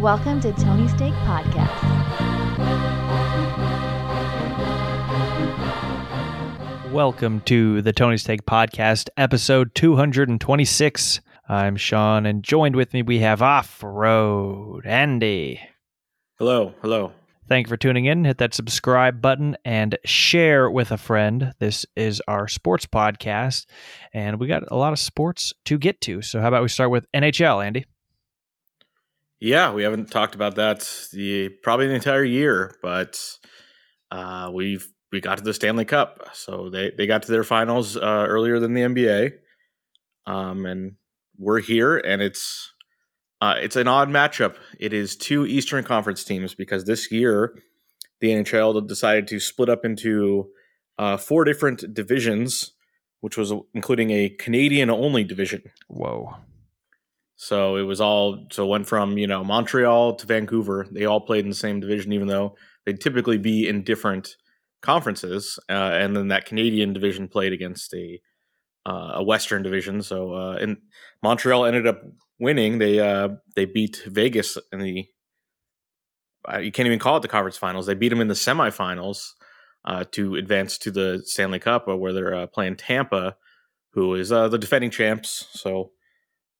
Welcome to Tony Steak Podcast. Welcome to the Tony Steak Podcast, episode 226. I'm Sean, and joined with me we have Off Road Andy. Hello, hello. Thank you for tuning in. Hit that subscribe button and share with a friend. This is our sports podcast, and we got a lot of sports to get to. So, how about we start with NHL, Andy? Yeah, we haven't talked about that the probably the entire year, but uh, we've we got to the Stanley Cup, so they they got to their finals uh, earlier than the NBA, um, and we're here, and it's uh, it's an odd matchup. It is two Eastern Conference teams because this year the NHL decided to split up into uh, four different divisions, which was including a Canadian only division. Whoa. So it was all so it went from you know Montreal to Vancouver. They all played in the same division, even though they'd typically be in different conferences. Uh, and then that Canadian division played against a uh, a Western division. So uh, and Montreal ended up winning. They uh, they beat Vegas in the you can't even call it the conference finals. They beat them in the semifinals uh, to advance to the Stanley Cup, uh, where they're uh, playing Tampa, who is the defending champs. So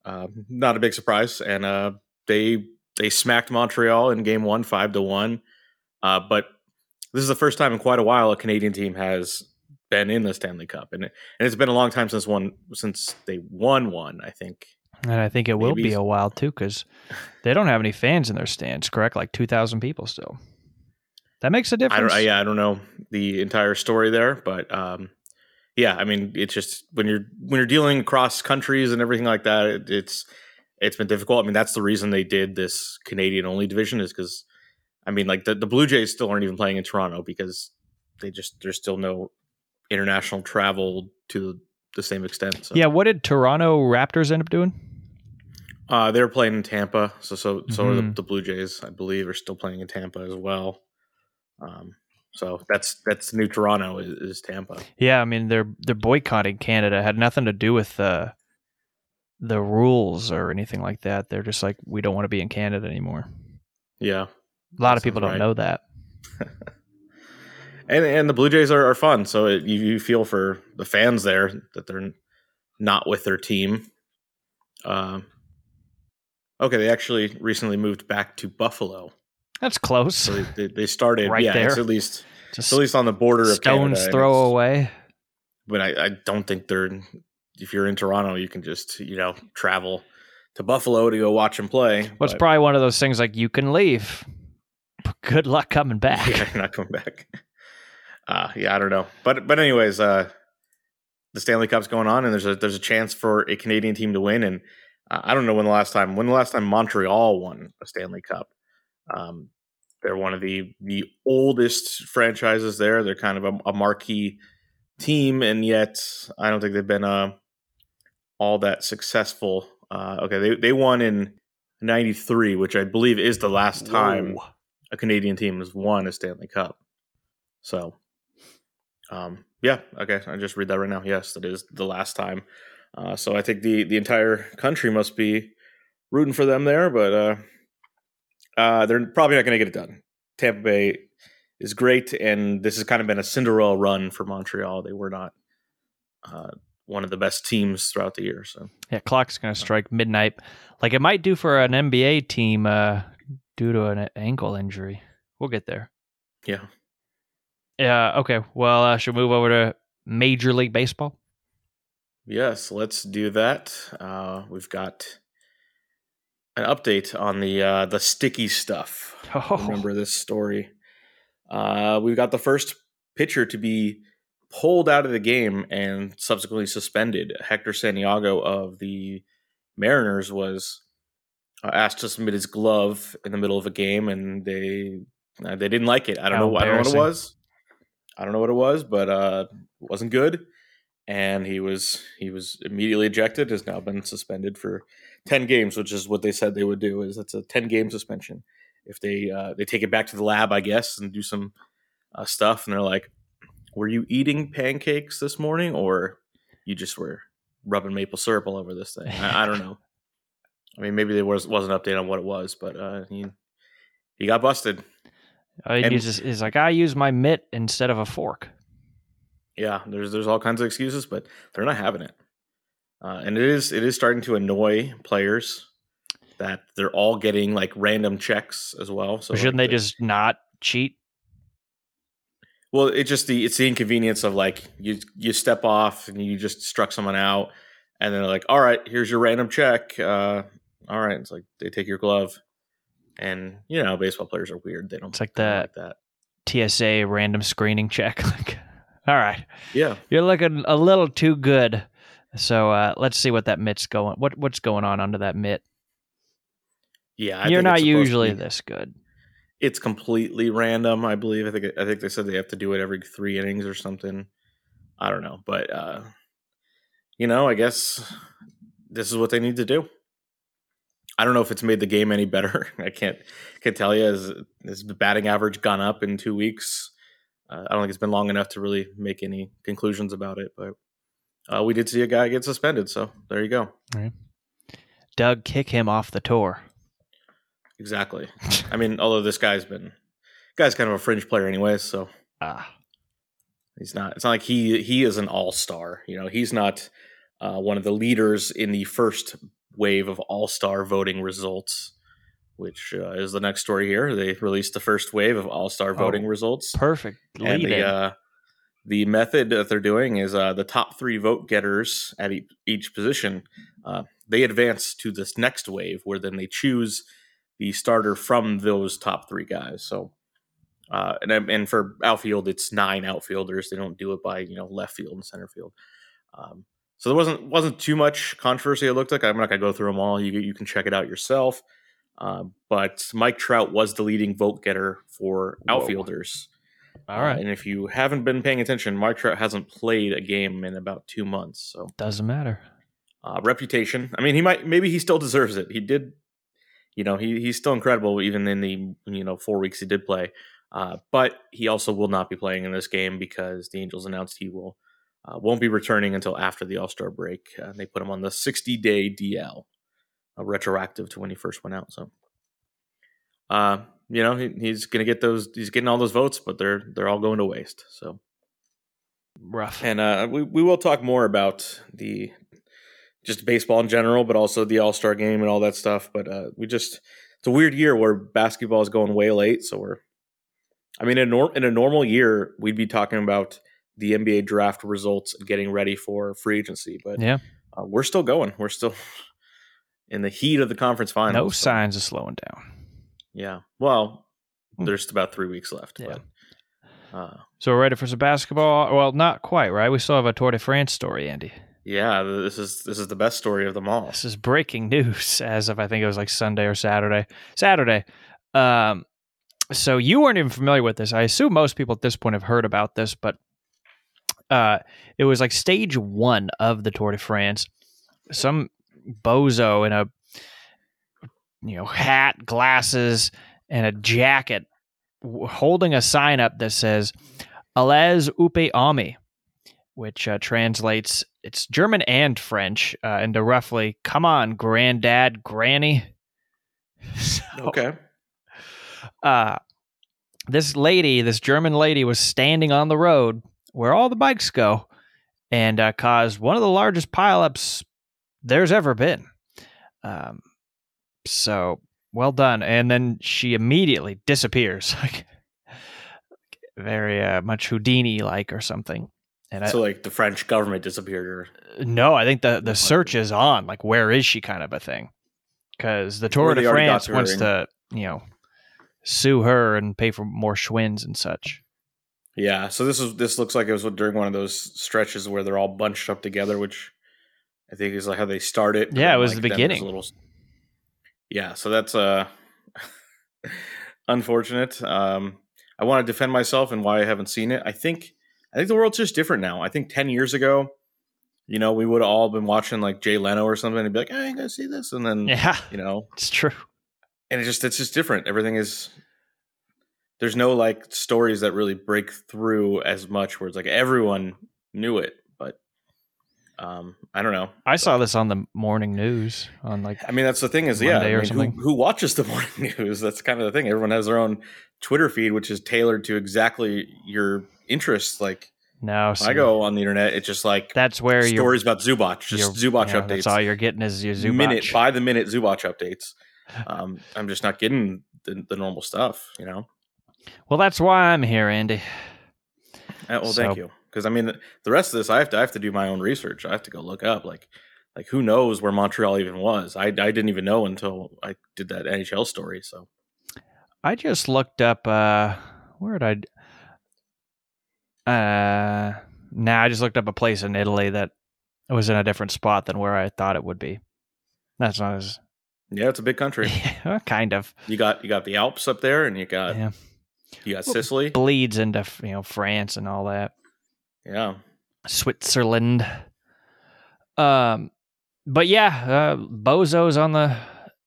uh, not a big surprise, and uh, they they smacked Montreal in Game One, five to one. Uh, but this is the first time in quite a while a Canadian team has been in the Stanley Cup, and and it's been a long time since one since they won one. I think And I think it will be a while too, because they don't have any fans in their stands, correct? Like 2,000 people still. That makes a difference. don't. Yeah, I don't know the entire story there, but um, yeah, I mean, it's just when you're when you're dealing across countries and everything like that, it, it's it's been difficult. I mean, that's the reason they did this Canadian only division is because, I mean, like the, the Blue Jays still aren't even playing in Toronto because they just there's still no international travel to the same extent. So. Yeah, what did Toronto Raptors end up doing? Uh, they're playing in Tampa, so so so are the, the Blue Jays, I believe, are still playing in Tampa as well. Um, so that's that's new Toronto is, is Tampa. Yeah, I mean they're they're boycotting Canada. It had nothing to do with the the rules or anything like that. They're just like we don't want to be in Canada anymore. Yeah, A lot of people don't right. know that. and and the Blue Jays are, are fun. So it, you, you feel for the fans there that they're not with their team. Um, okay, they actually recently moved back to Buffalo, That's close. so they, they, started Right yeah, it's there. at least Just it's at least on the border of stones Canada, throw away. but I, I don't think they're if you're in Toronto, you can just you know travel to Buffalo to go watch them play. Well, it's but- probably one of those things like you can leave. Good luck coming back. yeah, not coming back. Uh, yeah, I don't know, but but anyways, uh, the Stanley Cup's going on, and there's a there's a chance for a Canadian team to win, and uh, I don't know when the last time when the last time Montreal won a Stanley Cup. Um, they're one of the the oldest franchises there. They're kind of a, a marquee team, and yet I don't think they've been uh, all that successful. Uh, okay, they they won in '93, which I believe is the last time Whoa. a Canadian team has won a Stanley Cup. So, um, yeah, okay, I just read that right now. Yes, that is the last time. Uh, so I think the the entire country must be rooting for them there, but uh, they're probably not going to get it done. Tampa Bay is great, and this has kind of been a Cinderella run for Montreal. They were not uh, one of the best teams throughout the year. So Yeah, clock's gonna strike midnight, like it might do for an NBA team uh, due to an ankle injury. We'll get there. yeah, Yeah. Okay. Well, uh, should move over to Major League Baseball? Yes, let's do that. Uh, we've got an update on the uh, the sticky stuff. Oh, Remember this story? Uh, we've got the first pitcher to be pulled out of the game and subsequently suspended. Hector Santiago of the Mariners was uh, asked to submit his glove in the middle of a game, and they uh, they didn't like it. I don't How know. I don't know what it was. I don't know what it was, but uh, it wasn't good. And he was he was immediately ejected. Has now been suspended for ten games, which is what they said they would do. Is it's a ten game suspension if they uh, they take it back to the lab, I guess, and do some uh, stuff. And they're like, "Were you eating pancakes this morning, or you just were rubbing maple syrup all over this thing?" I, I don't know. I mean, maybe there was was an update on what it was, but uh, he he got busted. He And- uses, he's like, I use my mitt instead of a fork. Yeah, there's there's all kinds of excuses, but they're not having it. Uh, and it is it is starting to annoy players that they're all getting like random checks as well. So Shouldn't like, they just not cheat? Well, it's just the it's the inconvenience of like you you step off and you just struck someone out, and then they're like, "All right, here's your random check." Uh, all right, it's like they take your glove, and you know, baseball players are weird. They don't. It's like the- like that. TSA random screening check. like, all right, Yeah, you're looking a little too good. So uh, let's see what that mitt's going. What what's going on under that mitt? yeah. I you're not usually this good. It's completely random. I believe. I think. I think they said they have to do it every three innings or something. I don't know, but uh, you know, I guess this is what they need to do. I don't know if it's made the game any better. I can't can't tell you. Has, has the batting average gone up in two weeks? Uh, I don't think it's been long enough to really make any conclusions about it. But uh, we did see a guy get suspended, so there you go. Doug, kick him off the tour. Exactly. I mean, although this guy's been guy's kind of a fringe player, anyways. So Ah, He's not. It's not like he he is an all star. You know, he's not uh, one of the leaders in the first wave of all star voting results, which uh, is the next story here. They released the first wave of all star voting Oh, results, perfect. and the uh, the method that they're doing is uh, the top three vote getters at each, each position. Uh, they advance to this next wave, where then they choose the starter from those top three guys. So uh, and and for outfield, it's nine outfielders. They don't do it by you know left field and center field. Um, so there wasn't wasn't too much controversy. It looked like I'm not gonna go through them all. You you can check it out yourself. Uh, but Mike Trout was the leading vote getter for Whoa. All Uh, and if you haven't been paying attention, Mike Trout hasn't played a game in about two months. So doesn't matter. uh, reputation. I mean, he might maybe he still deserves it. He did, you know, he he's still incredible even in the you know four weeks he did play. Uh, but he also will not be playing in this game because the Angels announced he will uh, won't be returning until after the All Star break. Uh, they put him on the 60 day DL, retroactive to when he first went out. So, uh, you know, he, he's gonna get those. He's getting all those votes, but they're they're all going to waste. So. Rough. And uh, we we will talk more about the just baseball in general, but also the All Star game and all that stuff. But uh, we just it's a weird year where basketball is going way late. So we're, I mean, in, nor- in a normal year, we'd be talking about the NBA draft results and getting ready for free agency. But yeah, uh, we're still going. We're still in the heat of the conference finals. no so- signs of slowing down. Yeah. Well, Hmm. there's about three weeks left. Yeah. But, uh, So we're ready for some basketball. Well, not quite, right? We still have a Tour de France story, Andy. yeah, this is this is the best story of them all. This is breaking news as of I think it was like Sunday or Saturday. Saturday. Um, so you weren't even familiar with this. I assume most people at this point have heard about this, but uh, it was like stage one of the Tour de France. Some bozo in a you know hat, glasses, and a jacket, holding a sign up that says "Allez Opi Omi," which uh, translates it's German and French uh, into roughly "Come on, granddad, granny." So, Okay. uh, this lady, this German lady, was standing on the road where all the bikes go, and uh, caused one of the largest pileups there's ever been. Um, so well done. And then she immediately disappears, like very uh, much Houdini like or something. And I, So like the French government disappeared, or no, I think the the search is on. Like, where is she? Kind of a thing. Because the Tour de they already got France to wants to, you know, sue her and pay for more Schwinns and such. yeah. So this is this looks like it was during one of those stretches where they're all bunched up together, which I think is like how they started. Yeah, it was like, the then there's a beginning. little- yeah, so that's uh unfortunate. Um, I want to defend myself and why I haven't seen it. I think I think the world's just different now. I think ten years ago, you know, we would have all been watching like Jay Leno or something and be like, "Hey, you gonna see this," and then Yeah, you know, it's true. and it just it's just different. Everything is there's no like stories that really break through as much where it's like everyone knew it, Um, I don't know. I saw this on the morning news on like I mean, that's the thing is, yeah, Monday I or mean, something. Who, who watches the morning news? That's kind of the thing. Everyone has their own Twitter feed, which is tailored to exactly your interests. Like no. when I go on the internet, it's just like That's where you're. stories about Zubac, just you're- yeah, updates, That's all you're getting is your Zubac. minute by the minute Zubac updates. Um, I'm just not getting the, the normal stuff, you know. Well, that's why I'm here, Andy. Uh, well, So- thank you. Because I mean, the rest of this, I have to, I have to do my own research. I have to go look up, like, like who knows where Montreal even was. I, I didn't even know until I did that NHL story. So I just looked up. uh Where did I? Uh, nah, I just looked up a place in Italy that was in a different spot than where I thought it would be. That's not as yeah, it's a big country. kind of You got you got the Alps up there, and you got yeah you got Well, Sicily. bleeds into you know France and all that. Yeah, Switzerland. Um, but yeah, uh, Bozo's on the.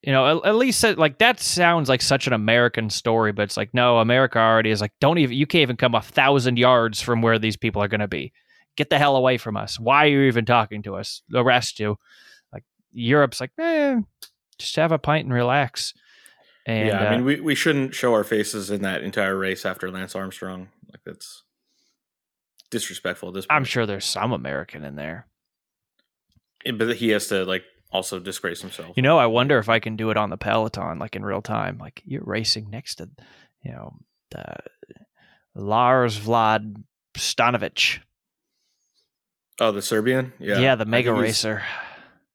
You know, at, at least it, like that sounds like such an American story, but it's like no, America already is like don't even you can't even come a thousand yards from where these people are going to be. Get the hell away from us. Why are you even talking to us? Arrest you. Like Europe's like, eh, just have a pint and relax. And yeah. I uh, mean, we, we shouldn't show our faces in that entire race after Lance Armstrong. Like that's disrespectful at this point. I'm sure there's some American in there. But he has to like also disgrace himself. You know, I wonder if I can do it on the Peloton, like in real time. Like you're racing next to, you know, the Lars Vlad Stanovic. oh, the Serbian. Yeah, Yeah, the mega think he's- racer.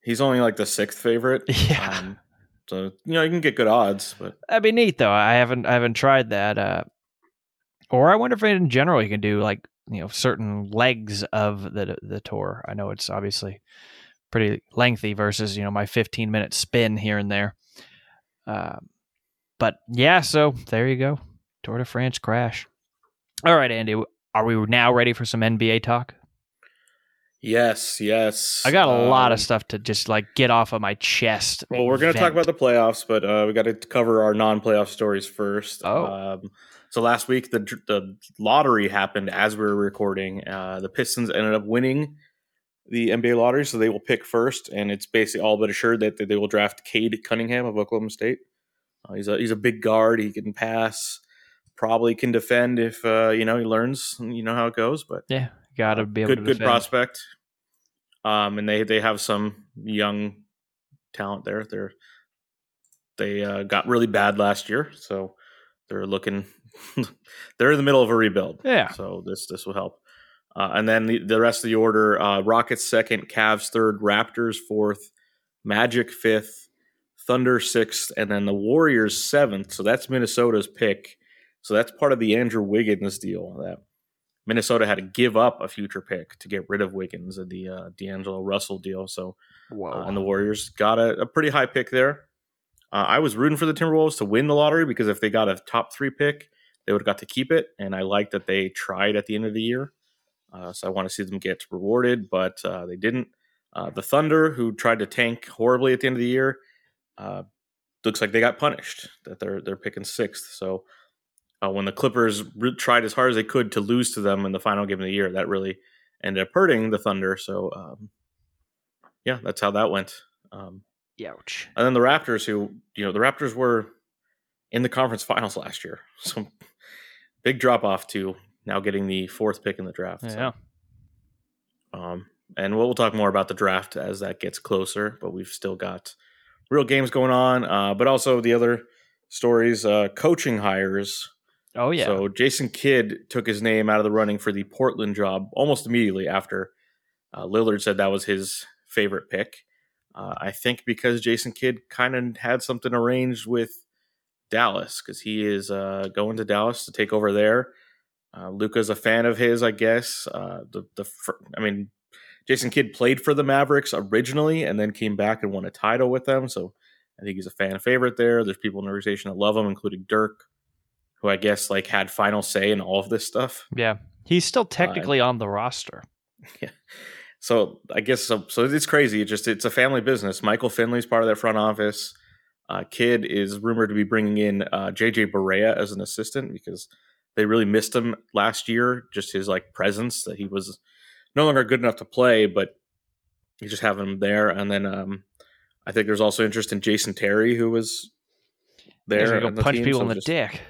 He's only like the sixth favorite. Yeah. Um, so you know you can get good odds, but That'd be neat though. I haven't I haven't tried that. Uh, or I wonder if in general you can do like you know certain legs of the the tour. I know it's obviously pretty lengthy versus you know my 15 minute spin here and there. Um, but yeah, so there you go, Tour de France crash. All right, Andy, are we now ready for some NBA talk? yes, yes. I got a lot Um, of stuff to just like get off of my chest. Well, we're going to talk about the playoffs, but uh, we got to cover our non-playoff stories first. Oh. Um, so last week the the lottery happened as we were recording. Uh, the Pistons ended up winning the NBA lottery, so they will pick first, and it's basically all but assured that they will draft Cade Cunningham of Oklahoma State. Uh, he's a he's a big guard. He can pass, probably can defend if uh, you know he learns. You know how it goes, but yeah, got to be able good good prospect. Um, and they they have some young talent there. They're they uh, got really bad last year, so they're looking. they're in the middle of a rebuild. Yeah. So this this will help. Uh, and then the, the rest of the order: uh, Rockets second, Cavs third, Raptors fourth, Magic fifth, Thunder sixth, and then the Warriors seventh. So that's Minnesota's pick. So that's part of the Andrew Wiggins deal. That Minnesota had to give up a future pick to get rid of Wiggins and the uh, D'Angelo Russell deal. So Whoa. uh, and the Warriors got a, a pretty high pick there. Uh, I was rooting for the Timberwolves to win the lottery because if they got a top three pick, they would have got to keep it. And I like that they tried at the end of the year. Uh, so I want to see them get rewarded, but uh, they didn't. Uh, the Thunder, who tried to tank horribly at the end of the year, uh, looks like they got punished. That they're they're picking sixth. So uh, when the Clippers re- tried as hard as they could to lose to them in the final game of the year, that really ended up hurting the Thunder. So um, yeah, that's how that went. Um, Ouch. and then the Raptors, who you know, the Raptors were in the conference finals last year, so big drop off to now getting the fourth pick in the draft. So, Yeah. um, and we'll, we'll talk more about the draft as that gets closer, but we've still got real games going on. Uh, but also the other stories, uh, coaching hires. Oh yeah. So Jason Kidd took his name out of the running for the Portland job almost immediately after uh, Lillard said that was his favorite pick. Uh, I think because Jason Kidd kind of had something arranged with Dallas because he is uh, going to Dallas to take over there. Uh, Luka's a fan of his, I guess. Uh, the the fir- I mean, Jason Kidd played for the Mavericks originally and then came back and won a title with them. So I think he's a fan favorite there. There's people in the organization that love him, including Dirk, who I guess like had final say in all of this stuff. yeah. He's still technically on the roster. Yeah. So I guess so. So it's crazy. It just it's a family business. Michael Finley's part of that front office. Uh, Kidd is rumored to be bringing in uh, JJ Barea as an assistant because they really missed him last year. Just his like presence that he was no longer good enough to play, but you just have him there, and then um, I think there's also interest in Jason Terry, who was there. gonna go the punch team, people so in the just- dick.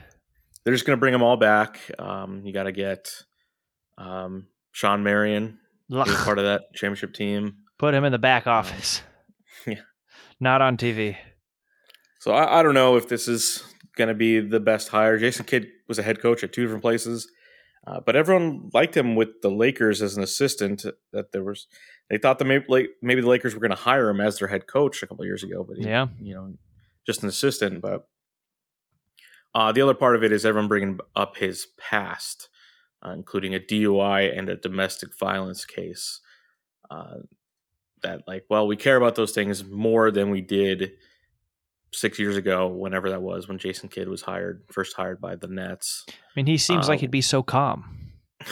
They're just going to bring them all back. Um, you got to get um, Shawn Marion, he was Ugh. part of that championship team. Put him in the back office. yeah. Not on TV. So I, I don't know if this is going to be the best hire. Jason Kidd was a head coach at two different places, uh, but everyone liked him with the Lakers as an assistant. That there was, they thought that maybe maybe the Lakers were going to hire him as their head coach a couple of years ago, but he, Yeah. you know, just an assistant. But uh, the other part of it is everyone bringing up his past, uh, including a DUI and a domestic violence case. Uh, that like, well, we care about those things more than we did six years ago, whenever that was, when Jason Kidd was hired, first hired by the Nets. I mean, he seems like he'd be so calm.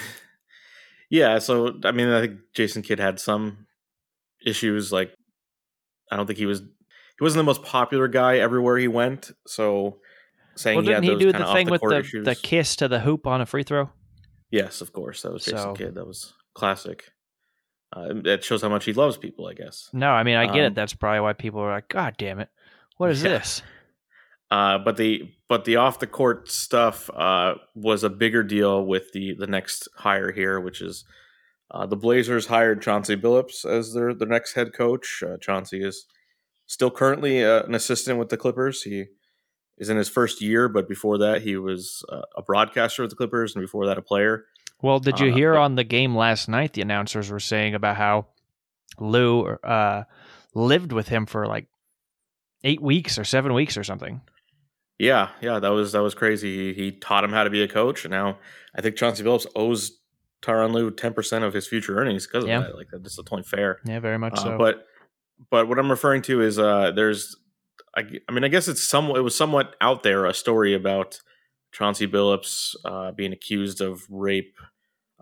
Yeah, so I mean, I think Jason Kidd had some issues. Like, I don't think he was he wasn't the most popular guy everywhere he went. So saying Well, he had didn't he those do the thing the with the, issues. the kiss to the hoop on a free throw? yes, of course, that was Jason So- Kidd. That was classic. Uh, that shows how much he loves people, I guess. No, I mean, I get Um, it. That's probably why people are like, God damn it. What is Yeah. this? Uh, but the but the off the court stuff uh, was a bigger deal with the the next hire here, which is uh, the Blazers hired Chauncey Billups as their their next head coach. Uh, Chauncey is still currently uh, an assistant with the Clippers. He is in his first year, but before that, he was uh, a broadcaster with the Clippers, and before that, a player. Well, did you hear but- on the game last night? The announcers were saying about how Lue uh, lived with him for like eight weeks or seven weeks or something. Yeah, yeah, that was that was crazy. He, he taught him how to be a coach, and now I think Chauncey Billups owes Tyronn Lue ten percent of his future earnings because of Yeah. that. Like that's totally fair. Yeah, very much Uh, so. But but what I'm referring to is uh, there's I, I mean I guess it's some it was somewhat out there a story about Chauncey Billups uh, being accused of rape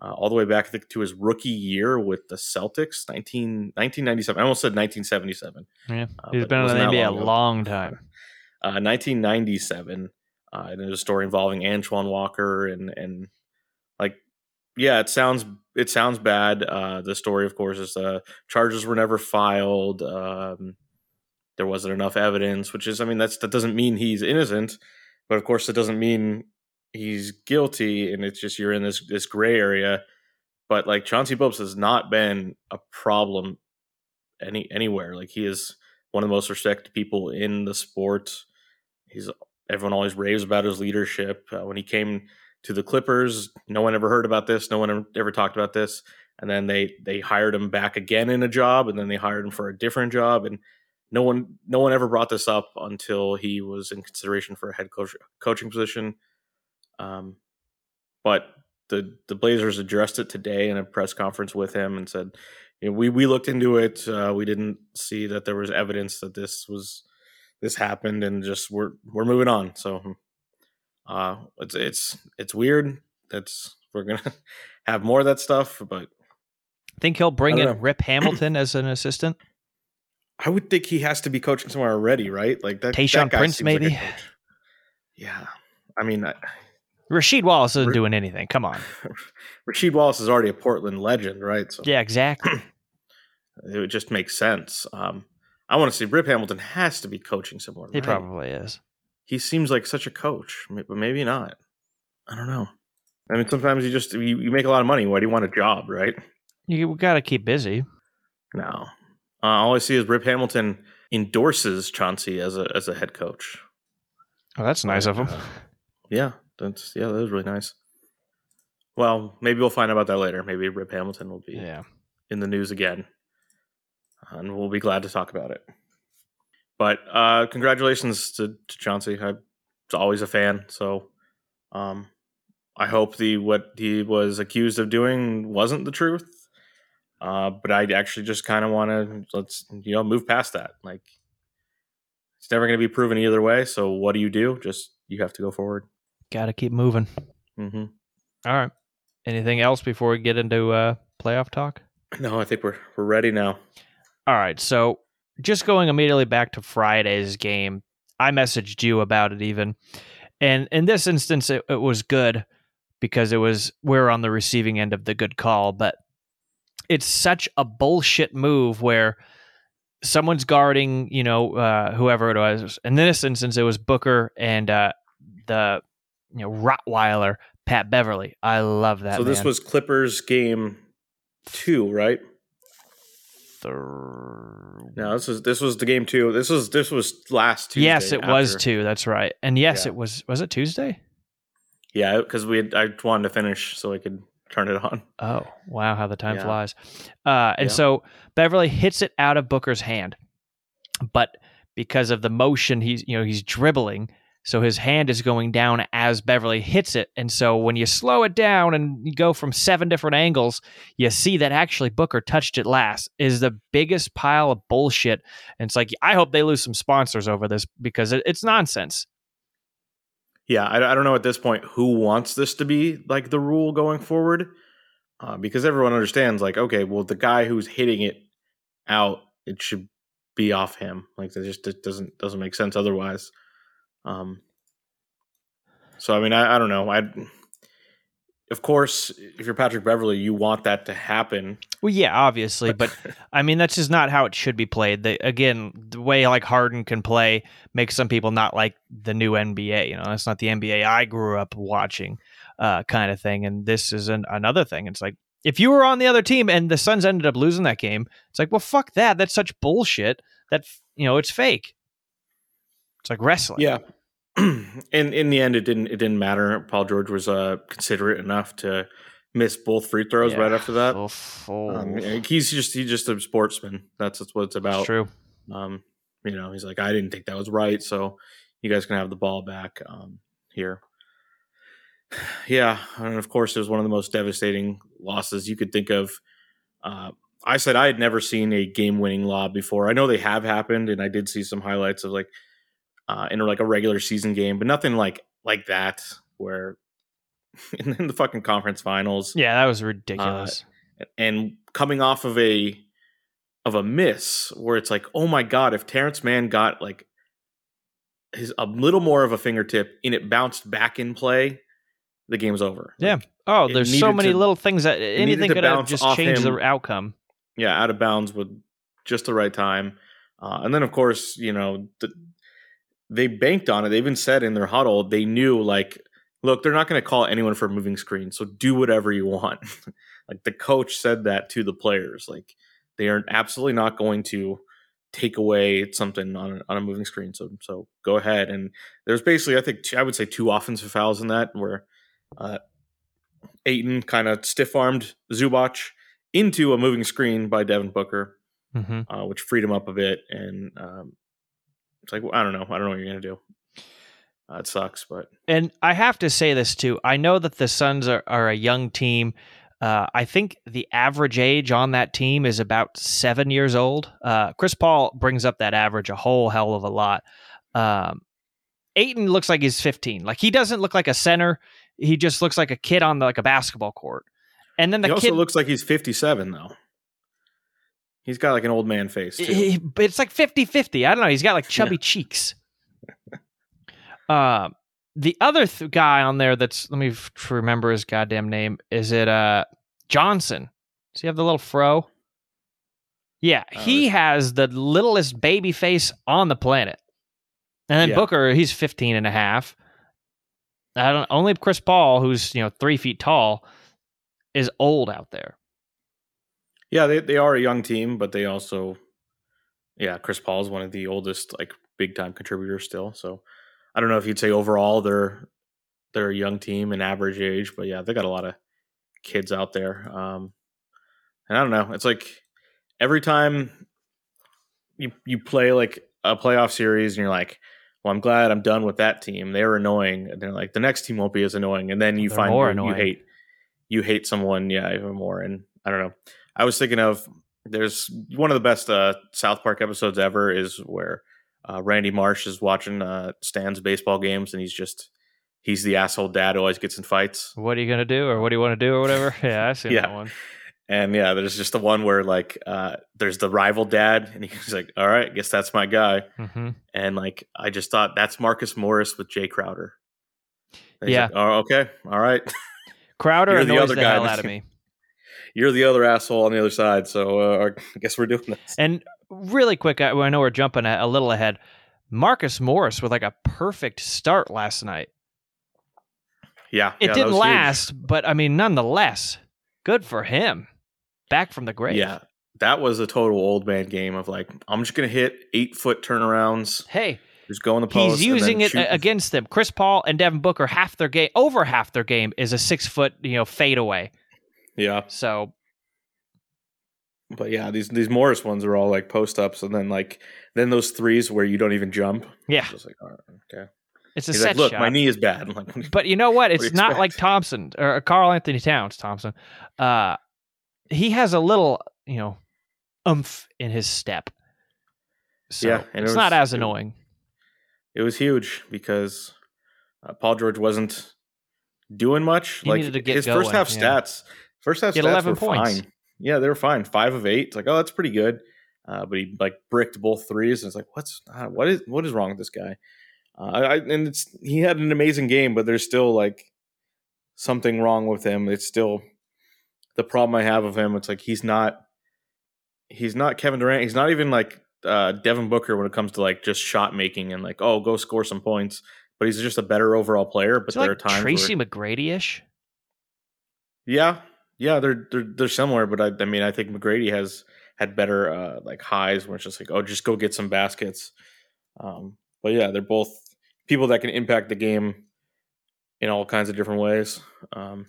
uh, all the way back to his rookie year with the Celtics 19, 1997 I almost said 1977 yeah, uh, he's been in the NBA a long ago. long time. uh, 1997 uh, and there's a story involving Antoine Walker and and like yeah it sounds it sounds bad uh, the story of course is uh, charges were never filed um, there wasn't enough evidence which is I mean that's that doesn't mean he's innocent but of course it doesn't mean he's guilty and it's just you're in this this gray area but like Chauncey Billups has not been a problem any anywhere like he is one of the most respected people in the sport he's everyone always raves about his leadership. Uh, when he came to the Clippers, no one ever heard about this. No one ever, ever talked about this. And then they they hired him back again in a job, and then they hired him for a different job, and no one no one ever brought this up until he was in consideration for a head coach coaching position. Um, but the the Blazers addressed it today in a press conference with him and said, you know, we we looked into it. Uh, we didn't see that there was evidence that this was this happened and just we're we're moving on so uh it's it's it's weird that's we're gonna have more of that stuff but Think he'll bring in know. Rip Hamilton as an assistant? i would think he has to be coaching somewhere already right like that Tayshaun that Prince, seems like maybe? yeah i mean I, Rasheed Wallace isn't doing anything. Come on. Rasheed wallace is already a portland legend right so Yeah, exactly. it would just make sense um i want to see rip hamilton has to be coaching somewhere He right? probably is. he seems like such a coach, but maybe not. I don't know. I mean, sometimes you just you, you make a lot of money. Why do you want a job, right? You got to keep busy. No. Uh, all I see is Rip Hamilton endorses Chauncey as a as a head coach. Oh, that's nice of him. Yeah, that's yeah, that was really nice. Well, maybe we'll find out about that later. Maybe Rip Hamilton will be Yeah. in the news again, and we'll be glad to talk about it. But uh, congratulations to, to Chauncey. I was always a fan, so um, I hope the what he was accused of doing wasn't the truth. Uh, but I actually just kind of want to let's you know move past that. Like it's never going to be proven either way. So what do you do? Just you have to go forward. Got to keep moving. Mm-hmm. All right. Anything else before we get into uh, playoff talk? No, I think we're we're ready now. All right. So just going immediately back to Friday's game, I messaged you about it even. And in this instance, it, it was good because it was we're on the receiving end of the good call. But it's such a bullshit move where someone's guarding, you know, uh, whoever it was. In this instance, it was Booker and uh, the you know Rottweiler Pat Beverley. I love that. so this man. was Clippers game two, right? Thir- No, this was this was the game two. This was this was last Tuesday. yes, it was two. That's right. And yes, Yeah. it was. Was it Tuesday? Yeah, because we had, I wanted to finish so I could turn it on. Oh, wow, how the time Yeah. flies. Uh, and Yeah. so Beverley hits it out of Booker's hand. But because of the motion he's you know, he's dribbling, so his hand is going down as Beverley hits it. And so when you slow it down and you go from seven different angles, you see that actually Booker touched it last is the biggest pile of bullshit. And it's like I hope they lose some sponsors over this because it, it's nonsense. Yeah, I, I don't know at this point who wants this to be like the rule going forward, uh, because everyone understands like okay, well the guy who's hitting it out, it should be off him. Like that just doesn't doesn't make sense otherwise. Um. So I mean, I, I don't know. I of course, if you're Patrick Beverley, you want that to happen. Well, yeah, obviously, but I mean that's just not how it should be played. The, again, the way like Harden can play makes some people not like the new NBA. You know, that's not the NBA I grew up watching, uh, kind of thing. And this is an, another thing. It's like if you were on the other team and the Suns ended up losing that game, it's like, well, fuck that. That's such bullshit. That you know, it's fake. It's like wrestling. Yeah. in in the end, it didn't it didn't matter. Paul George was uh, considerate enough to miss both free throws right after that. Oof, oh. Um, he's just he's just a sportsman. That's, that's what it's It's about. true. Um, you know, he's like, I didn't think that was right, so you guys can have the ball back um, here. Yeah, and of course, it was one of the most devastating losses you could think of. Uh, I said I had never seen a game-winning lob before. I know they have happened, and I did see some highlights of like uh, in like a regular season game, but nothing like like that where in, the fucking conference finals Yeah, that was ridiculous. and coming off of a of a miss where it's like, oh my god, if Terance Mann got like his a little more of a fingertip and it bounced back in play, the game's over. Yeah. Like, oh, there's so many to- little things that anything could have just changed him. the outcome. yeah, out of bounds with just the right time. Uh, and then of course, you know, the, they banked on it. They even said in their huddle they knew like, look, they're not going to call anyone for a moving screen, so do whatever you want. like the coach said that to the players, like they are absolutely not going to take away something on a, on a moving screen. So so go ahead. And there's basically, I think, two, I would say two offensive fouls in that where uh, Ayton kind of stiff armed Zubac into a moving screen by Devin Booker Mm-hmm. uh, which freed him up a bit. And um, it's like, I don't know. I don't know what you're going to do. Uh, it sucks, but And I have to say this too. I know that the Suns are, are a young team. Uh, I think the average age on that team is about seven years old. Uh, Chris Paul brings up that average a whole hell of a lot. Um, Ayton looks like he's 15. Like he doesn't look like a center. He just looks like a kid on the, like a basketball court. And then the he also kid, looks like he's 57, though. He's got like an old man face, too. it's like 50 50. I don't know. He's got like chubby cheeks. Um, the other th- guy on there that's let me f- remember his goddamn name. Is it uh Johnson? Does he have the little fro? Yeah, Uh, he has the littlest baby face on the planet. And then Yeah. Booker, he's 15 and a half. I don't only Chris Paul, who's, you know, three feet tall, is old out there. Yeah, they, they are a young team, but they also, yeah, Chris Paul is one of the oldest, like, big time contributors still. So I don't know if you'd say overall they're they're a young team and average age, but yeah, they got a lot of kids out there. Um, and I don't know, it's like every time you you play like a playoff series and you're like, well, I'm glad I'm done with that team. They're annoying, and they're like the next team won't be as annoying, and then you They're find more you, you hate you hate someone, yeah, even more. And I don't know. I was thinking of there's one of the best uh, South Park episodes ever is where uh, Randy Marsh is watching uh, Stan's baseball games and he's just he's the asshole dad who always gets in fights. What are you gonna do, or what do you want to do, or whatever? Yeah, I've seen Yeah. that one. And yeah, there's just the one where like uh, there's the rival dad and he's like, "All right, guess that's my guy." hmm And like I just thought that's Marcus Morris with Jae Crowder. Yeah. like, oh, okay, all right. Crowder You're the other the, guy hell out of me. You're the other asshole on the other side. So uh, I guess we're doing this. And really quick, I, I know we're jumping a, a little ahead. Marcus Morris with like a perfect start last night. Yeah, It yeah, didn't was huge. last, but I mean, nonetheless, good for him. Back from the grave. Yeah, that was a total old man game of like I'm just gonna hit eight foot turnarounds, Hey, just go in the post. he's using it shoot. against them. Chris Paul and Devin Booker, half their game, over half their game is a six foot, you know, fade away. Yeah, So but yeah, these these Morris ones are all like post ups, and then like then those threes where you don't even jump. yeah, Just like all right, okay. it's a He's set like, look, shot. my knee is bad. Like, But you know what? It's you not like? Thompson or Karl Anthony Towns. Thompson, uh, he has a little, you know, umph in his step. So Yeah, and it it's not as annoying. it was huge because uh, Paul George wasn't doing much. He like needed to get his first half yeah. stats, first half stats 11 were points. fine. Yeah, they were fine. Five of eight. It's like, oh, that's pretty good. Uh, but he like bricked both threes, and it's like, what's uh, what is what is wrong with this guy? Uh, I, and it's he had an amazing game, but there's still like something wrong with him. It's still the problem I have of him. It's like he's not he's not Kevin Durant. He's not even like uh, Devin Booker when it comes to like just shot making and like oh go score some points. But he's just a better overall player. But there like are times Tracy where, McGrady ish. yeah, yeah, they're they're they're similar. But I, I mean, I think McGrady has had better uh, like highs where it's just like oh just go get some baskets. Um, but yeah, they're both people that can impact the game in all kinds of different ways. Um,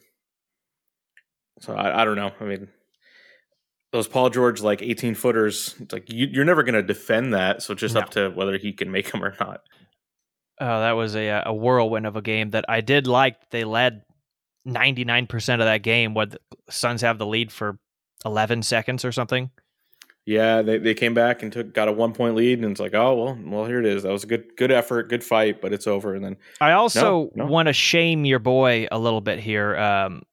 so I, I don't know. I mean, those Paul George like eighteen footers, like you, you're never going to defend that. So it's just No. up to whether he can make them or not. Oh, that was a a whirlwind of a game that I did like. They led ninety nine percent of that game. What the Suns have the lead for eleven seconds or something. Yeah, they, they came back and took got a one point lead, and it's like, oh well, well here it is. That was a good good effort, good fight, but it's over. And then I also no. want to shame your boy a little bit here um,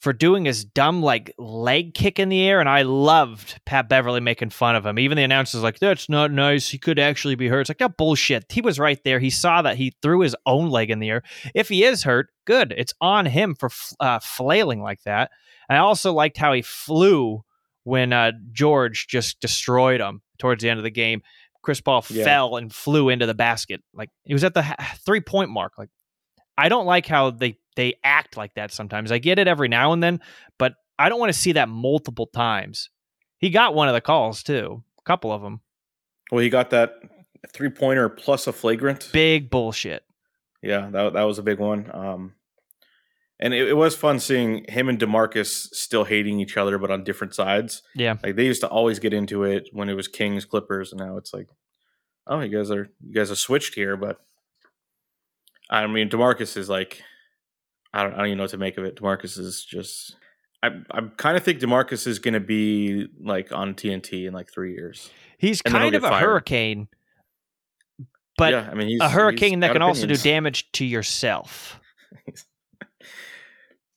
for doing his dumb like leg kick in the air, and I loved Pat Beverley making fun of him. Even the announcers like, "That's not nice. He could actually be hurt." It's like, "No bullshit." He was right there. He saw that he threw his own leg in the air. If he is hurt, good. It's on him for f- uh, flailing like that. I also liked how he flew when uh, George just destroyed him towards the end of the game. Chris Paul Yeah. fell and flew into the basket. Like he was at the three point mark. Like I don't like how they they act like that sometimes. I get it every now and then, but I don't want to see that multiple times. He got one of the calls too, a couple of them. well, he got that three pointer plus a flagrant. Big bullshit. Yeah, that that was a big one. Um, and it, it was fun seeing him and Demarcus still hating each other, but on different sides. Yeah. Like they used to always get into it when it was Kings Clippers, and now it's like, oh, you guys are you guys are switched here. But I mean, Demarcus is like, I don't I don't even know what to make of it. Demarcus is just. I I kind of think Demarcus is going to be like on TNT in like three years. He's And kind of a fired. hurricane, but yeah, I mean, he's, a hurricane that can also do damage to yourself.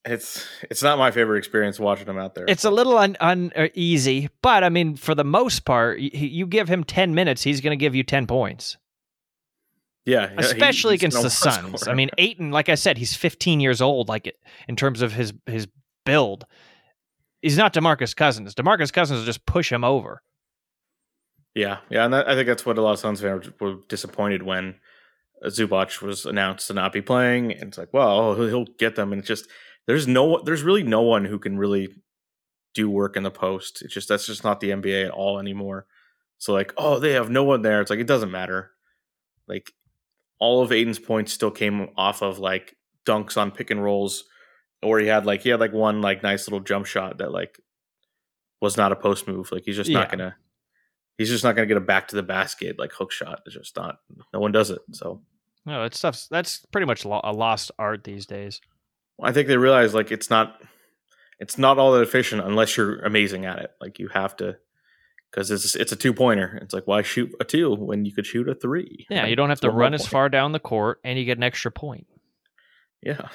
It's it's not my favorite experience watching him out there. It's a little un, uneasy, uh, but I mean, for the most part, y- you give him 10 minutes, he's going to give you 10 points. Yeah, yeah, he- especially against the Suns. I mean, Ayton, like I said, he's 15 years old. Like in terms of his his build, he's not Demarcus Cousins. Demarcus Cousins will just push him over. yeah, yeah, and that, I think that's what a lot of Suns fans were disappointed when Zubac was announced to not be playing. And it's like, well, he'll, he'll get them, and it's just there's no, there's really no one who can really do work in the post. It's just that's just not the NBA at all anymore. So like, oh, they have no one there. It's like it doesn't matter. Like all of Ayton's points still came off of like dunks on pick and rolls, or he had like he had like one like nice little jump shot that like was not a post move. Like he's just not gonna he's just not gonna get a back to the basket like hook shot. It's just not no one does it. So No, that stuff's that's pretty much lo- a lost art these days. I think they realize like it's not it's not all that efficient unless you're amazing at it. Like you have to because it's it's a two pointer. It's like why shoot a two when you could shoot a three? Yeah, Like, you don't have to run as point. far down the court, and you get an extra point. Yeah,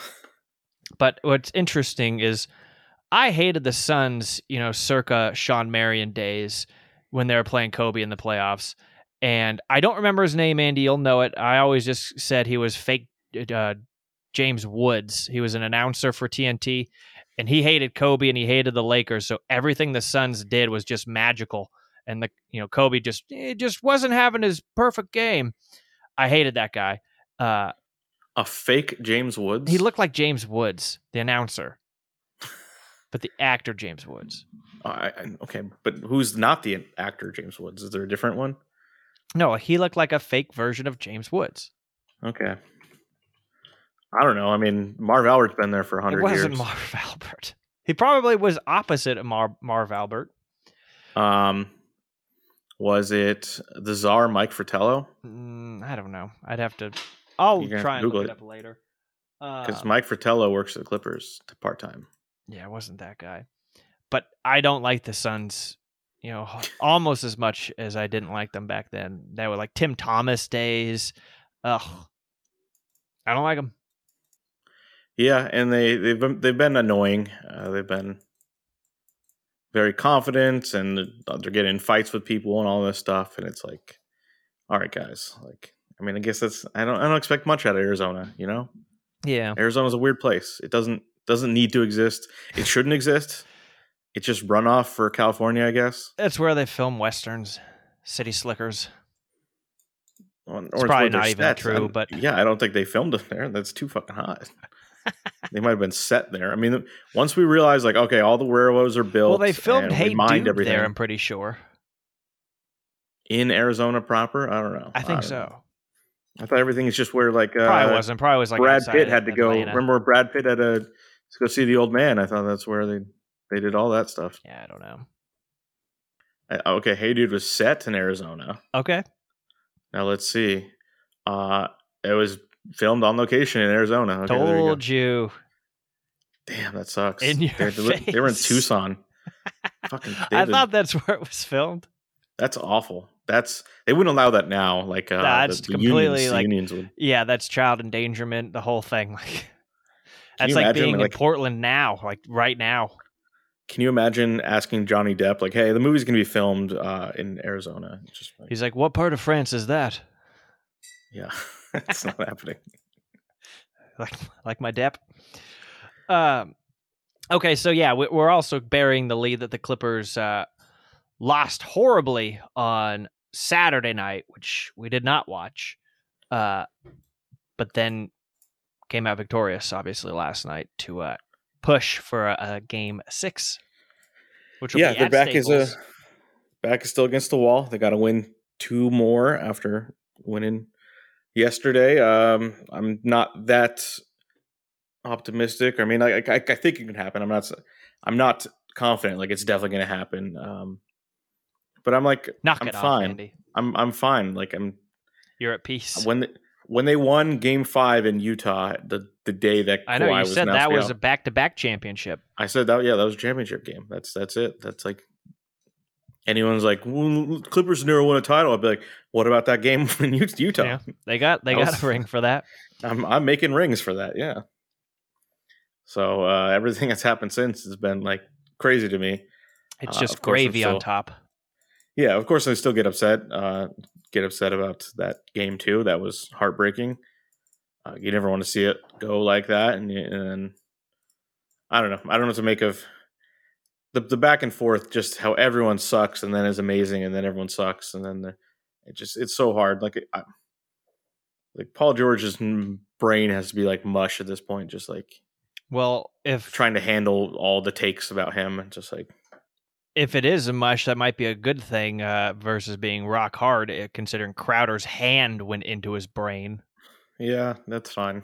But what's interesting is I hated the Suns, you know, circa Shawn Marion days when they were playing Kobe in the playoffs. And I don't remember his name, Andy. You'll know it. I always just said he was fake uh, James Woods. He was an announcer for TNT. and he hated Kobe and he hated the Lakers. So everything the Suns did was just magical. And the you know Kobe just it just wasn't having his perfect game. I hated that guy. Uh, A fake James Woods. he looked like James Woods, the announcer, but the actor James Woods. I, I- okay, but who's not the actor James Woods? Is there a different one? No, he looked like a fake version of James Woods. Okay. I don't know. I mean, Marv Albert's been there for It hundred wasn't years. Marv Albert. He probably was opposite of Mar- Marv Albert. um, was it the czar Mike Fratello? Mm, I don't know. I'd have to. I'll You're gonna have try to and look Google it it. up later. Because Um, Mike Fratello works at the Clippers part time. Yeah, it wasn't that guy. But I don't like the Suns, you know, almost as much as I didn't like them back then. They were like Tim Thomas days. Ugh. I don't like them. Yeah, and they they've been, they've been annoying. Uh, they've been very confident, and uh, they're getting in fights with people and all this stuff. And it's like, all right, guys. Like, I mean, I guess that's I don't I don't expect much out of Arizona. You know, Yeah. Arizona's a weird place. It doesn't doesn't need to exist. It shouldn't exist. It's just runoff for California, I guess. That's where they film westerns, city slickers. Or, or It's probably not even true, but- yeah, I don't think they filmed it there. That's too fucking hot. They might have been set there. I mean, once we realized, like, okay, all the werewolves are built. Well, they filmed Hey mined Dude everything there, I'm pretty sure. in Arizona proper. I don't know. I think don't so. know. I thought everything is just where like uh, Probably wasn't. Probably was like Brad Pitt had to go. Remember, Brad Pitt had to, to go see the old man. I thought that's where they they did all that stuff. Yeah, I don't know. Uh, Okay, Hey Dude was set in Arizona. Okay. Now let's see. Uh, it was filmed on location in Arizona. Okay, there you. Told you. Damn, that sucks. In your They're- they, they were in. Tucson. Fucking, I did- thought that's where it was filmed. that's awful. That's they wouldn't allow that now. Like uh, That's the, the completely, unions, like- unions would. Yeah, that's child endangerment. The whole thing. Like that's like imagine, being like- in Portland now, like right now. Can you imagine asking Johnny Depp like, "Hey, the movie's gonna be filmed uh, in Arizona"? Just like, He's like, "What part of France is that?" yeah, it's not happening. Like, like my dep. Um. Okay, so yeah, we- we're also burying the lead that the Clippers uh, lost horribly on Saturday night, which we did not watch. Uh, but then came out victorious, obviously last night to uh, push for a, a game six. Which will yeah, be their back is a back is still against the wall. They got to win two more after winning yesterday. Um, I'm not that optimistic. I mean, I, I, I think it can happen. I'm not. I'm not confident. Like it's definitely going to happen. Um, but I'm like, knock I'm it off, fine. Andy. I'm I'm fine. Like I'm You're at peace. when they, when they won Game Five in Utah, the the day that I know Kawhi you said that was out. a back-to-back championship. I said that. Yeah, that was a championship game. That's that's it. That's like anyone's like well, Clippers never won a title. I'd be like, what about that game in Ut- Utah? Yeah. They got they got was- a ring for that. I'm I'm making rings for that. Yeah. So uh, everything that's happened since has been like crazy to me. It's Uh, just of course, I'm gravy on top. Yeah, of course I still get upset. Uh, get upset about that game too. That was heartbreaking. Uh, you never want to see it go like that, and, and then I don't know. I don't know what to make of the the back and forth. Just how everyone sucks, and then is amazing, and then everyone sucks, and then the, it just it's so hard. Like I, like Paul George's brain has to be like mush at this point. Just like Well, if trying to handle all the takes about him, and just like if it is a mush, that might be a good thing uh, versus being rock hard, uh, considering Crowder's hand went into his brain. Yeah, that's fine.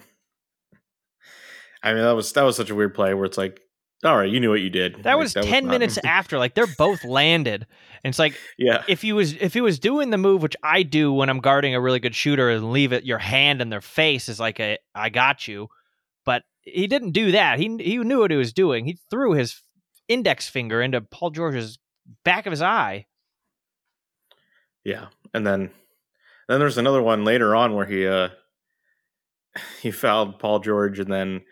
I mean, that was that was such a weird play where it's like, all right, you knew what you did. That Like, was ten not- minutes after. Like they're both landed, and it's like yeah, if he was if he was doing the move, which I do when I'm guarding a really good shooter, and leave it your hand in their face is like a I got you, but he didn't do that. He he knew what he was doing. He threw his index finger into Paul George's back of his eye. yeah, and then then there's another one later on where he uh he fouled Paul George and then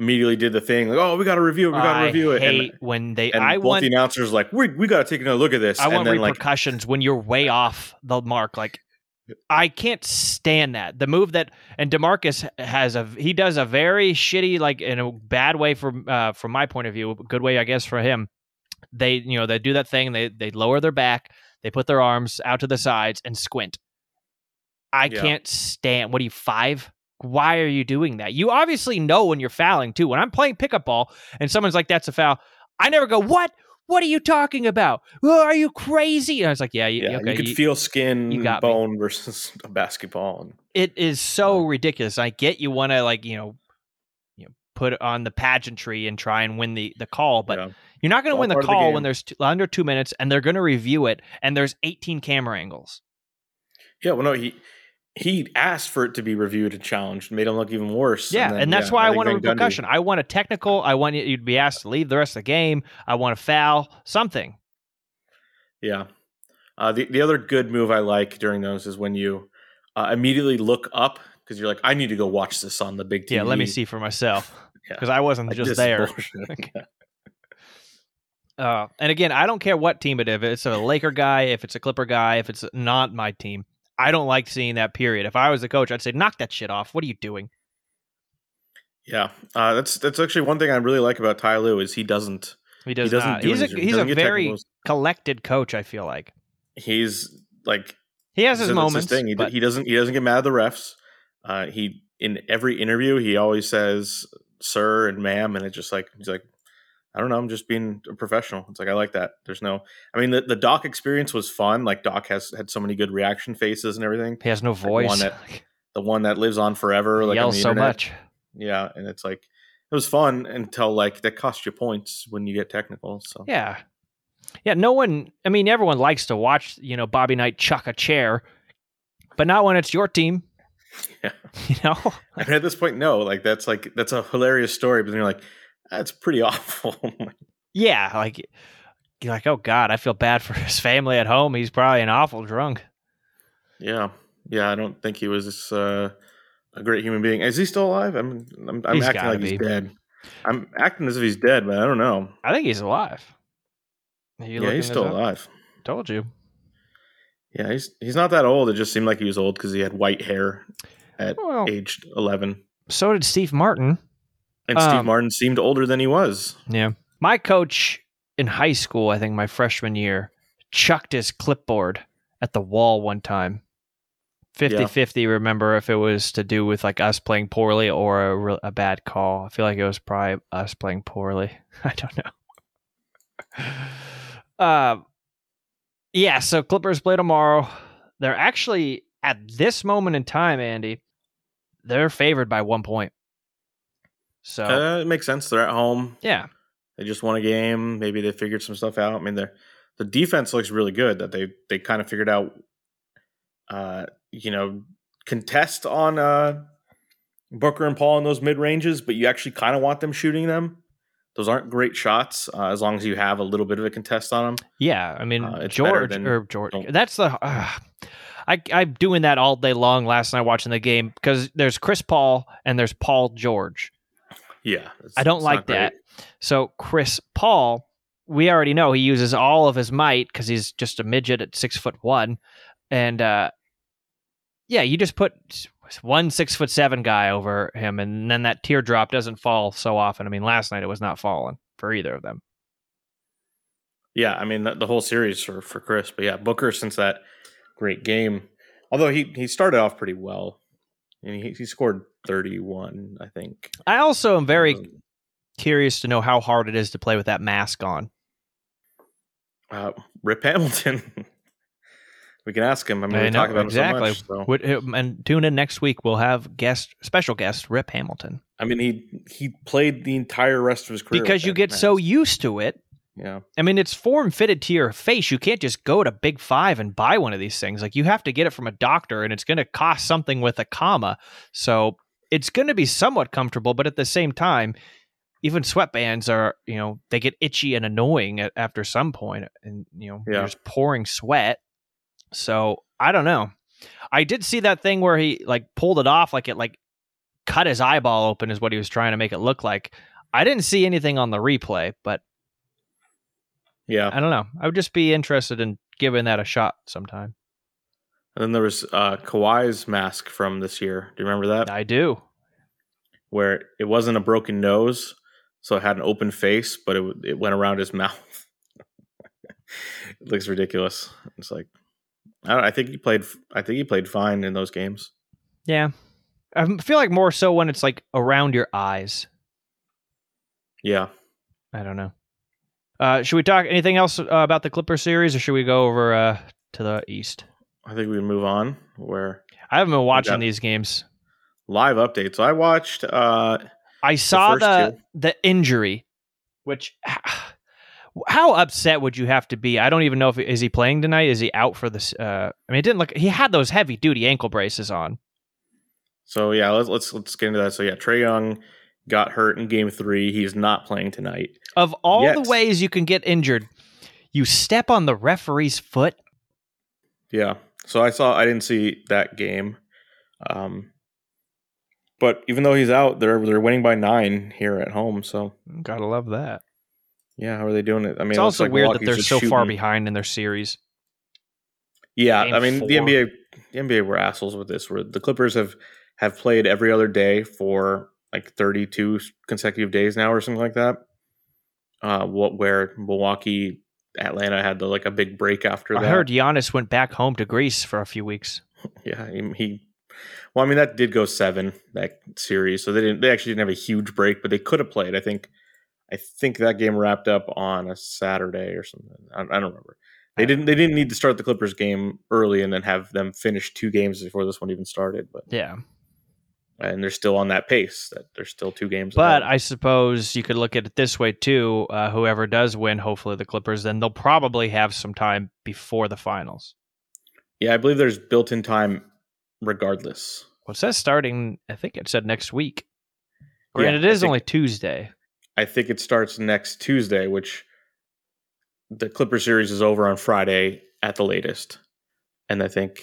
immediately did the thing like, oh, we got to review it, we got to review it, hate and, when they. and I both want the announcers like, we we got to take another look at this, I and want then like repercussions when you're way off the mark. Like I can't stand that. The move that and Demarcus has a he does a very shitty like in a bad way from uh, from my point of view, good way I guess for him. They you know they do that thing they they lower their back, they put their arms out to the sides and squint. I Yeah. can't stand. What are you five? Why are you doing that? You obviously know when you're fouling too. When I'm playing pickup ball and someone's like, "That's a foul," I never go, "What? What are you talking about? Oh, are you crazy?" And I was like, "Yeah, you, Yeah, okay, you could you- feel skin, you got me. bone versus a basketball. And, it is so ridiculous. I get you want to like you know, you know, put on the pageantry and try and win the the call, but yeah. you're not going to win the of the call when there's two, under two minutes and they're going to review it and there's 18 camera angles. yeah, well, no, he he asked for it to be reviewed and challenged, made him look even worse. Yeah, and, then, that's yeah, why I, think want a repercussion. I want a technical. I want you to be asked to leave the rest of the game. I want a foul, something. Yeah. Uh, the the other good move I like during those is when you uh, immediately look up because you're like, I need to go watch this on the big TV. Yeah, let me see for myself Yeah. because I wasn't just is there. Uh, and again, I don't care what team it is. If it's a Laker guy, if it's a Clipper guy, if it's not my team, I don't like seeing that. Period. If I was the coach, I'd say, knock that shit off. What are you doing? Yeah, uh, that's that's actually one thing I really like about Ty Lue is he doesn't He does he doesn't not. do he's a he's a very technicals. collected coach. I feel like he's like he has his moments. thing. He, but he doesn't he doesn't get mad at the refs. Uh, he in every interview he always says sir and ma'am, and it's just like he's like I don't know, I'm just being a professional. It's like I like that. There's no, I mean the the Doc experience was fun. Like Doc has had so many good reaction faces and everything. he has no one voice. that the one that lives on forever. He Like yells so much. Yeah, and it's like it was fun until like that cost you points when you get technical. So Yeah. Yeah, no one I mean everyone likes to watch, you know, Bobby Knight chuck a chair, but not when it's your team. Yeah. You know? I mean, at this point, no, like that's like that's a hilarious story, but then you're like, that's pretty awful. yeah, like you're like, "Oh god, I feel bad for his family at home. He's probably an awful drunk." yeah, yeah. I don't think he was uh, a great human being. Is he still alive? I'm I'm, I'm acting like he's dead. I'm acting as if he's dead, but I don't know. I think he's alive. Yeah, he's still up? alive. Told you. Yeah, he's he's not that old. It just seemed like he was old because he had white hair at Well, aged 11. so did Steve Martin. And Steve Um, Martin seemed older than he was. Yeah. My coach in high school, I think my freshman year, chucked his clipboard at the wall one time. 50 50, remember if it was to do with like us playing poorly or a, real- a bad call. I feel like it was probably us playing poorly. I don't know. Um, yeah, so Clippers play tomorrow. They're actually, at this moment in time, Andy, they're favored by one point. So, Uh, it makes sense. They're at home. yeah. They just won a game. Maybe they figured some stuff out. I mean, the the defense looks really good. That they they kind of figured out, uh, you know, contest on uh, Booker and Paul in those mid ranges, but you actually kind of want them shooting them. Those aren't great shots uh, as long as you have a little bit of a contest on them. Yeah, I mean Uh, George or George. That's the. Uh, I I'm doing that all day long. Last night watching the game because there's Chris Paul and there's Paul George. Yeah, I don't like that. So Chris Paul, we already know he uses all of his might because he's just a midget at six foot one, and uh, yeah, you just put one six foot seven guy over him, and then that teardrop doesn't fall so often. I mean, last night it was not falling for either of them. Yeah, I mean the, the whole series for for Chris, but yeah, Booker since that great game, although he he started off pretty well, and he, he scored thirty one, I think. I also am very Um, curious to know how hard it is to play with that mask on. Uh, Rip Hamilton. we can ask him. I mean, I we know, talk about exactly. him so much. So. Uh, and tune in next week. We'll have guest, special guest Rip Hamilton I mean, he he played the entire rest of his career because you get so used to it. yeah. I mean, it's form fitted to your face. You can't just go to Big Five and buy one of these things. Like you have to get it from a doctor, and it's going to cost something with a comma. So it's going to be somewhat comfortable, but at the same time, even sweatbands are you know they get itchy and annoying at, after some point, and you know Yeah. you're just pouring sweat. So I don't know. I did see that thing where he like pulled it off, like it like cut his eyeball open, is what he was trying to make it look like. I didn't see anything on the replay, but Yeah. I don't know. I would just be interested in giving that a shot sometime. And then there was uh, Kawhi's mask from this year. Do you remember that? I do. Where it wasn't a broken nose, so it had an open face, but it it went around his mouth. it looks ridiculous. It's like I, don't, I think he played. I think he played fine in those games. Yeah. I feel like more so when it's like around your eyes. Yeah. I don't know. Uh, should we talk anything else uh, about the Clipper series, or should we go over uh, to the East? I think we can move on. Where I haven't been watching these games. live updates. So I watched. uh I saw first the the injury, which how upset would you have to be? I don't even know if is he playing tonight. Is he out for this? Uh, I mean, it didn't look. He had those heavy duty ankle braces on. So yeah, let's let's let's get into that. So yeah, Trae Young got hurt in Game Three. He's not playing tonight. Of all Yet. the ways you can get injured, you step on the referee's foot. Yeah. So I saw. I didn't see that game. Um, but even though he's out, they're they're winning by nine here at home. So Gotta love that. yeah, how are they doing it? I mean, It's it also like weird that they're so far behind in their series. Yeah, Game I mean the. NBA the NBA were assholes with this. Where the Clippers have have played every other day for like 32 consecutive days now, or something like that. Uh, what where Milwaukee, Atlanta had the, like a big break after I that. I heard Giannis went back home to Greece for a few weeks. Yeah, he, he. Well, I mean that did go seven that series, so they didn't. They actually didn't have a huge break, but they could have played. I think. I think that game wrapped up on a Saturday or something. I, I don't remember. They didn't. They didn't need to start the Clippers game early and then have them finish two games before this one even started. But Yeah, and they're still on that pace. That there's still two games. Left. But. I suppose you could look at it this way too. Uh, whoever does win, hopefully the Clippers, then they'll probably have some time before the finals. yeah, I believe there's built-in time, regardless. Well, it says starting. I think it said next week. Yeah, Granted, it I think- only Tuesday. I think it starts next Tuesday, which the Clipper series is over on Friday at the latest. And I think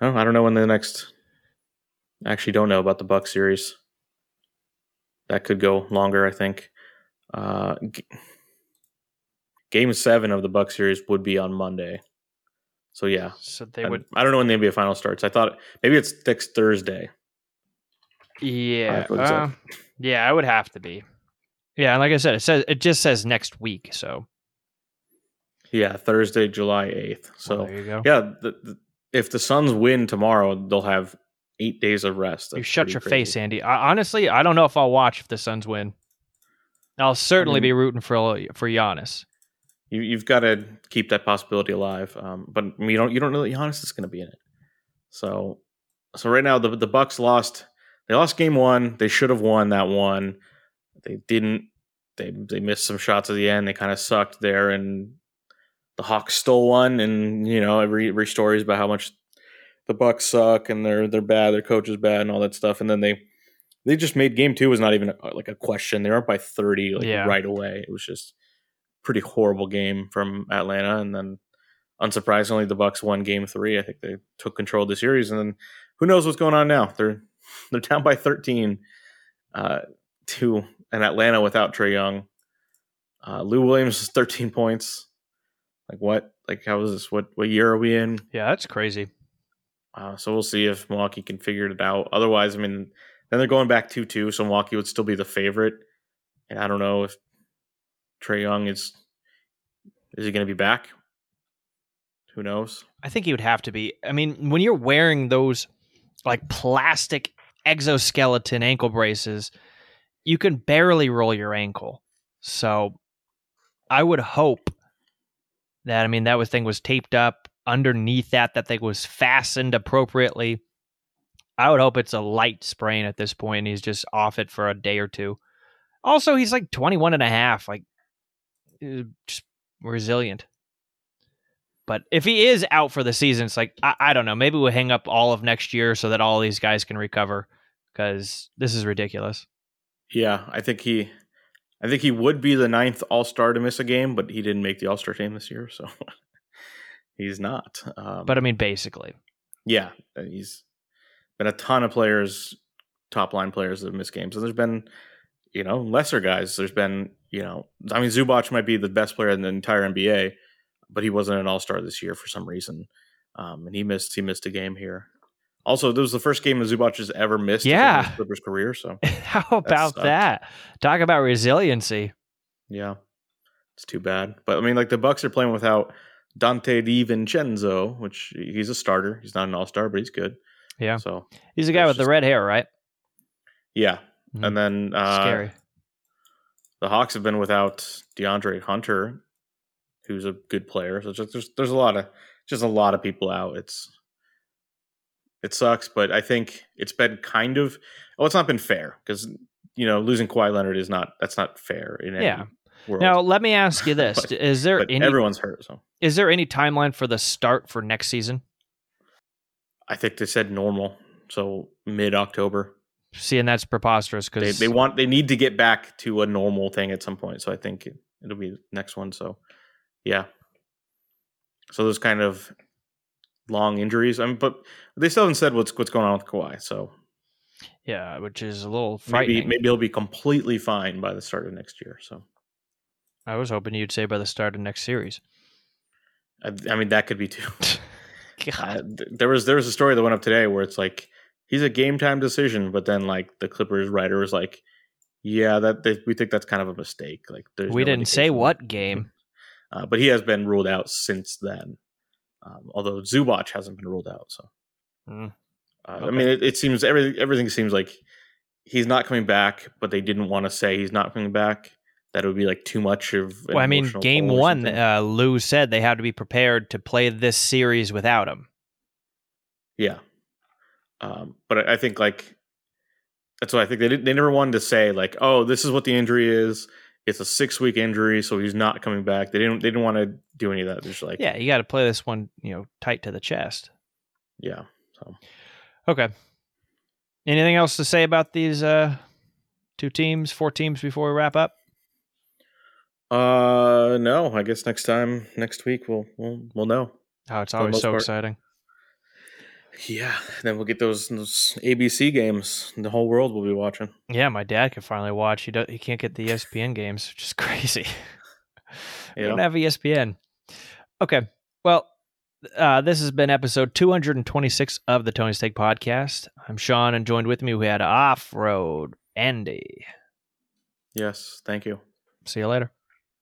oh, I don't know when the next actually don't know about the Buck series. That could go longer, I think. Uh, g- game 7 of the Buck series would be on Monday. So yeah, So they I, would. I don't know when the NBA final starts. I thought maybe it's next Thursday. Yeah. what is that? uh, yeah, I would have to be. Yeah, and like I said, it says it just says next week. So, Yeah, Thursday, July 8th. So well, there you go. Yeah, the, the, if the Suns win tomorrow, they'll have eight days of rest. you shut your crazy. face, Andy. I, honestly, I don't know if I'll watch if the Suns win. I'll certainly mean- be rooting for for Giannis. You, you've got to keep that possibility alive. Um, but you don't you don't know that Giannis is going to be in it. So so right now the the Bucks lost. They lost game one. They should have won that one. They didn't. They they missed some shots at the end. They kind of sucked there, and the Hawks stole one. And you know every every story is about how much the Bucks suck and they're they're bad. Their coach is bad and all that stuff. And then they they just made game two was not even a, like a question. They were up by thirty like Yeah. right away. It was just pretty horrible game from Atlanta, and then unsurprisingly, the Bucks won Game Three. I think they took control of the series, and then who knows what's going on now? They're they're down by thirteen uh, to an Atlanta without Trae Young. Uh, Lou Williams is thirteen points. Like what? Like how is this? What what year are we in? Yeah, that's crazy. Uh, so we'll see if Milwaukee can figure it out. Otherwise, I mean, then they're going back two two, so Milwaukee would still be the favorite. And I don't know if Trae Young is is he going to be back? Who knows? I think he would have to be. I mean, when you're wearing those like plastic exoskeleton ankle braces, you can barely roll your ankle. So I would hope that I mean that was thing was taped up underneath that that thing was fastened appropriately. I would hope it's a light sprain at this point and he's just off it for a day or two. Also, he's like 21 and a half, like uh, just resilient. But if he is out for the season, it's like I, I don't know. Maybe we'll hang up all of next year so that all these guys can recover because this is ridiculous. Yeah, I think he, I think he would be the ninth All Star to miss a game, but he didn't make the All Star team this year, so he's not. Um, But I mean, basically, yeah, uh, he's been a ton of players, top line players that have missed games, and there's been, you know, lesser guys. There's been, you know, I mean, Zubac might be the best player in the entire NBA, but he wasn't an All Star this year for some reason. um, and he missed he missed a game here. Also, this was the first game that Zubac has ever missed Yeah. in Clippers career. So How about that? Talk about resiliency. yeah, it's too bad. But I mean, like the Bucks are playing without Donte DiVincenzo, which he's a starter. He's not an all star, but he's good. Yeah. So He's the guy with the red hair, right? yeah, Mhm. and then uh, Scary. the Hawks have been without DeAndre Hunter, who's a good player. So just, there's there's a lot of just a lot of people out. It's it sucks, but I think it's been kind of well, it's not been fair because you know losing Kawhi Leonard is not that's not fair in any Yeah. World. Now let me ask you this: But- Is there any everyone's hurt, so is there any timeline for the start for next season? I think they said normal, so mid October. See, and that's preposterous because they want they need to get back to a normal thing at some point. So I think it, it'll be the next one. So yeah. So those kind of long injuries. I mean, but they still haven't said what's what's going on with Kawhi. So yeah, which is a little maybe frightening. maybe he'll be completely fine by the start of next year. So I was hoping you'd say by the start of next series. I, I mean that could be too. Uh, th- there was there was a story that went up today where it's like he's a game time decision, but then like the Clippers writer was like, yeah, that they, we think that's kind of a mistake. Like there's we no didn't say what game. uh, but he has been ruled out since then. Um, although Zubac hasn't been ruled out, so Mm. uh, Okay. I mean, it, it seems everything everything seems like he's not coming back, but they didn't want to say he's not coming back. That would be like too much of. Well, I mean, game one, uh, Lue said they had to be prepared to play this series without him. yeah, um, but I, I think like that's what I think they did, they never wanted to say like, oh, this is what the injury is. It's a six week injury, so he's not coming back. They didn't they didn't want to do any of that. They're just like, Yeah, you got to play this one, you know, tight to the chest. yeah. So Okay. Anything else to say about these uh, two teams, four teams before we wrap up? Uh, no. I guess next time, next week, we'll we'll we'll know. Oh, it's always so part. exciting. Yeah. Then we'll get those those ABC games. The whole world will be watching. Yeah, my dad can finally watch. He do, he can't get the ESPN games, which is crazy. Yeah. don't have ESPN. Okay. Well, uh, this has been episode 226 of the Tony Steak Podcast. I'm Sean, and joined with me we had Off Road Andy. Yes. Thank you. See you later.